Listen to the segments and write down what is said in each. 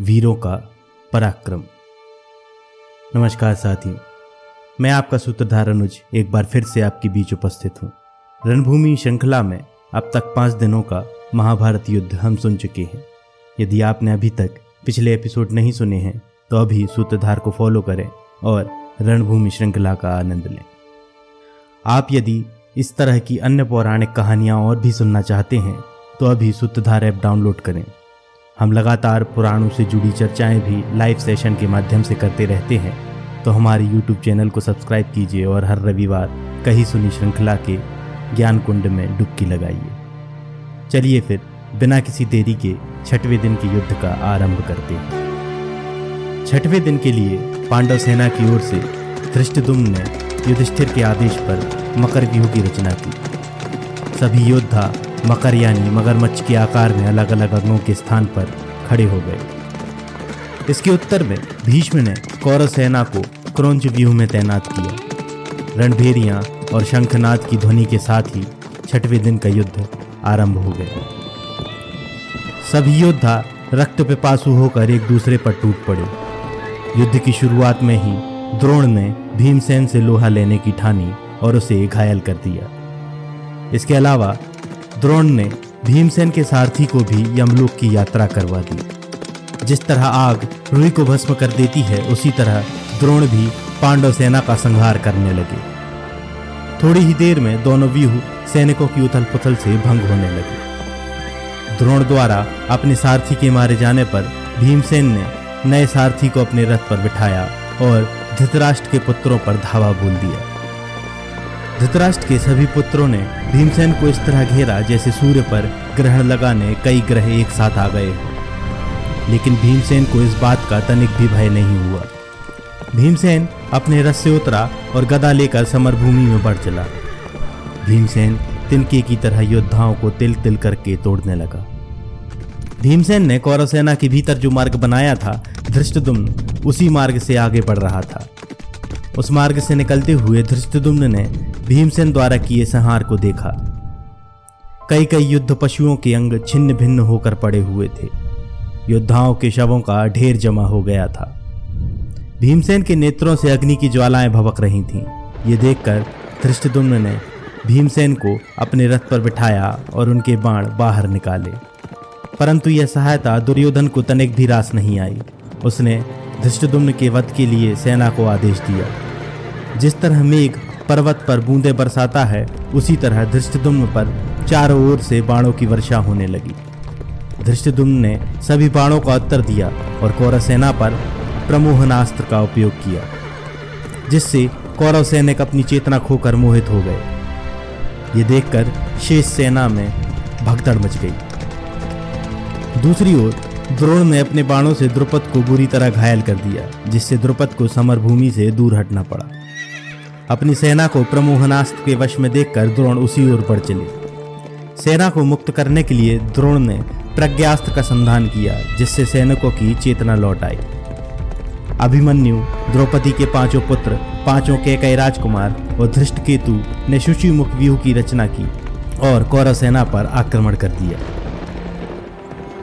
वीरों का पराक्रम। नमस्कार साथियों मैं आपका सूत्रधार अनुज एक बार फिर से आपके बीच उपस्थित हूँ। रणभूमि श्रृंखला में अब तक पाँच दिनों का महाभारत युद्ध हम सुन चुके हैं। यदि आपने अभी तक पिछले एपिसोड नहीं सुने हैं तो अभी सूत्रधार को फॉलो करें और रणभूमि श्रृंखला का आनंद लें। आप यदि इस तरह की अन्य पौराणिक कहानियाँ और भी सुनना चाहते हैं तो अभी सूत्रधार ऐप डाउनलोड करें। हम लगातार पुराणों से जुड़ी चर्चाएँ भी लाइव सेशन के माध्यम से करते रहते हैं तो हमारे यूट्यूब चैनल को सब्सक्राइब कीजिए और हर रविवार कहीं सुनी श्रृंखला के ज्ञान कुंड में डुबकी लगाइए। चलिए फिर बिना किसी देरी के छठवें दिन के युद्ध का आरंभ करते हैं। छठवें दिन के लिए पांडव सेना की ओर से धृष्टदुम्न ने युधिष्ठिर के आदेश पर मकर व्यूह की रचना की। सभी योद्धा मकर यानी मगरमच्छ के आकार में अलग अलग अंगों के स्थान पर खड़े हो गए। इसके उत्तर में भीष्म ने कौरव सेना को क्रौंच व्यूह में तैनात किया। रणभेरियाँ और शंखनाद की ध्वनि के साथ ही छठवें दिन का युद्ध आरंभ हो गया। सभी योद्धा रक्त पिपासु होकर एक दूसरे पर टूट पड़े। युद्ध की शुरुआत में ही द्रोण ने भीमसेन से लोहा लेने की ठानी और उसे घायल कर दिया। इसके अलावा द्रोण ने भीमसेन के सारथी को भी यमलोक की यात्रा करवा दी। जिस तरह आग रुई को भस्म कर देती है, उसी तरह द्रोण भी पांडव सेना का संहार करने लगे। थोड़ी ही देर में दोनों व्यूह सैनिकों की उथल पुथल से भंग होने लगे। द्रोण द्वारा अपने सारथी के मारे जाने पर भीमसेन ने नए सारथी को अपने रथ पर बिठाया और धृतराष्ट्र के पुत्रों पर धावा बोल दिया। धृतराष्ट्र के सभी पुत्रों ने भीमसेन को इस तरह घेरा जैसे सूर्य पर ग्रहण लगाने कई ग्रह एक साथ आ गए। लेकिन भीमसेन को इस बात का तनिक भी भय नहीं हुआ। भीमसेन अपने रस से उतरा और गदा लेकर समरभूमि में बढ़ चला। भीमसेन तिनके की तरह योद्धाओं को तिल तिल करके तोड़ने लगा। भीमसेन ने कौरव सेना के भीतर जो मार्ग बनाया था धृष्टदुम्न उसी मार्ग से आगे बढ़ रहा था। उस मार्ग से निकलते हुए धृष्टदुम्न ने भीमसेन द्वारा किए संहार को देखा। कई कई युद्ध पशुओं के अंग छिन्न भिन्न होकर पड़े हुए थे। योद्धाओं के शवों का ढेर जमा हो गया था। भीमसेन के नेत्रों से अग्नि की ज्वालाएँ भवक रही थीं। ये देखकर धृष्टदुम्न ने भीमसेन को अपने रथ पर बिठाया और उनके बाण बाहर निकाले। परंतु यह सहायता दुर्योधन को तनिक भी रास नहीं आई। उसने धृष्टदुम्न के वध के लिए सेना को आदेश दिया। जिस तरह मेघ पर्वत पर बूंदे बरसाता है, उसी तरह धृष्टदुम्न पर चारों ओर से बाणों की वर्षा होने लगी। धृष्टदुम्न ने सभी बाणों का उत्तर दिया और कौरव सेना पर प्रमोहनास्त्र का उपयोग किया, जिससे कौरव सैनिक अपनी चेतना खोकर मोहित हो गए। ये देखकर शेष सेना में भगदड़ मच गई। दूसरी ओर द्रोण ने अपने बाणों से द्रुपद को बुरी तरह घायल कर दिया, जिससे द्रुपद को समरभूमि से दूर हटना पड़ा। अपनी सेना को प्रमोहनास्त्र के वश में देखकर द्रोण उसी ओर बढ़ चले। सेना को मुक्त करने के लिए द्रोण ने प्रज्ञास्त्र का संधान किया, जिससे सैनिकों की चेतना लौट आई। अभिमन्यु, द्रौपदी के पाँचों पुत्र, पाँचों के कई राजकुमार और धृष्ट केतु ने शुचि मुख व्यूह की रचना की और कौरव सेना पर आक्रमण कर दिया।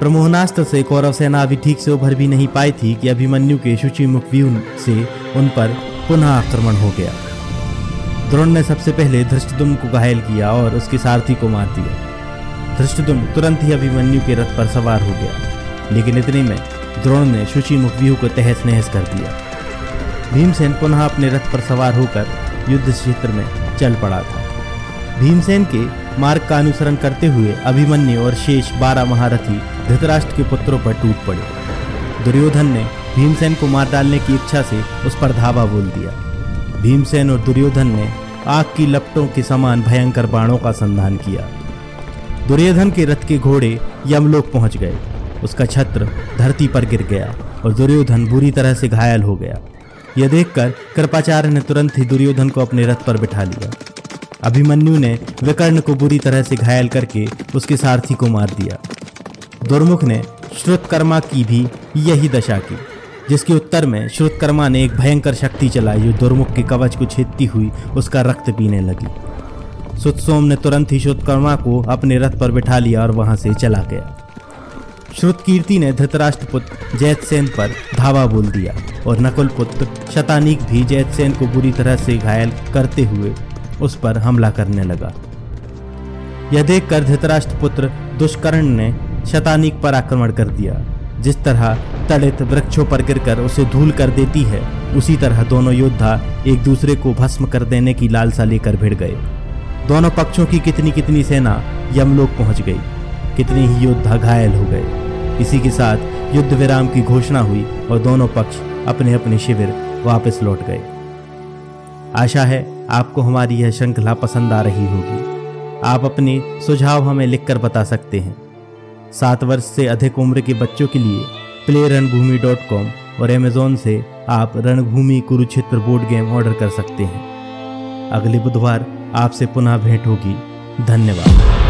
प्रमोहनास्त्र से कौरव सेना अभी ठीक से उभर भी नहीं पाई थी कि अभिमन्यु के शुचि मुख व्यूह से उन पर पुनः आक्रमण हो गया। द्रोण ने सबसे पहले धृष्टदुम को घायल किया और उसके सारथी को मार दिया। धृष्टदुम तुरंत ही अभिमन्यु के रथ पर सवार हो गया। लेकिन इतने में द्रोण ने शुचि मुख व्यूह को तहस नहस कर दिया। भीमसेन पुनः अपने रथ पर सवार होकर युद्ध क्षेत्र में चल पड़ा था। भीमसेन के मार्ग का अनुसरण करते हुए अभिमन्यु और शेष बारह महारथी धृतराष्ट्र के पुत्रों पर टूट पड़े। दुर्योधन ने भीमसेन को मार डालने की इच्छा से उस पर धावा बोल दिया। भीमसेन और दुर्योधन ने आग की लपटों के समान भयंकर बाणों का संधान किया। दुर्योधन के रथ के घोड़े यमलोक पहुँच गए। उसका छत्र धरती पर गिर गया और दुर्योधन बुरी तरह से घायल हो गया। यह देखकर कृपाचार्य ने तुरंत ही दुर्योधन को अपने रथ पर बिठा लिया। अभिमन्यु ने विकर्ण को बुरी तरह से घायल करके उसके सारथी को मार दिया। दुर्मुख ने श्रुतकर्मा की भी यही दशा की, जिसके उत्तर में श्रुतकर्मा ने एक भयंकर शक्ति चलाई, जो दुर्मुख के कवच को छेदती हुई उसका रक्त पीने लगी। सुतसोम ने तुरंत ही श्रुतकर्मा को अपने रथ पर बिठा लिया और वहाँ से चला गया। श्रुत कीर्ति ने धृतराष्ट्र पुत्र जैतसेन पर धावा बोल दिया और नकुल पुत्र शतानीक भी जैतसेन को बुरी तरह से घायल करते हुए उस पर हमला करने लगा। यह देखकर धृतराष्ट्र पुत्र दुष्कर्ण ने शतानीक पर आक्रमण कर दिया। जिस तरह तड़ित वृक्षों पर गिरकर उसे धूल कर देती है, उसी तरह दोनों योद्धा एक दूसरे को भस्म कर देने की लालसा लेकर भिड़ गए। दोनों पक्षों की कितनी कितनी सेना यमलोक पहुँच गई। कितने ही योद्धा घायल हो गए। इसी के साथ युद्ध विराम की घोषणा हुई और दोनों पक्ष अपने अपने शिविर वापस लौट गए। आशा है आपको हमारी यह श्रृंखला पसंद आ रही होगी। आप अपने सुझाव हमें लिखकर बता सकते हैं। सात वर्ष से अधिक उम्र के बच्चों के लिए प्ले रणभूमि डॉट कॉम और अमेजोन से आप रणभूमि कुरुक्षेत्र बोर्ड गेम ऑर्डर कर सकते हैं। अगले बुधवार आपसे पुनः भेंट होगी। धन्यवाद।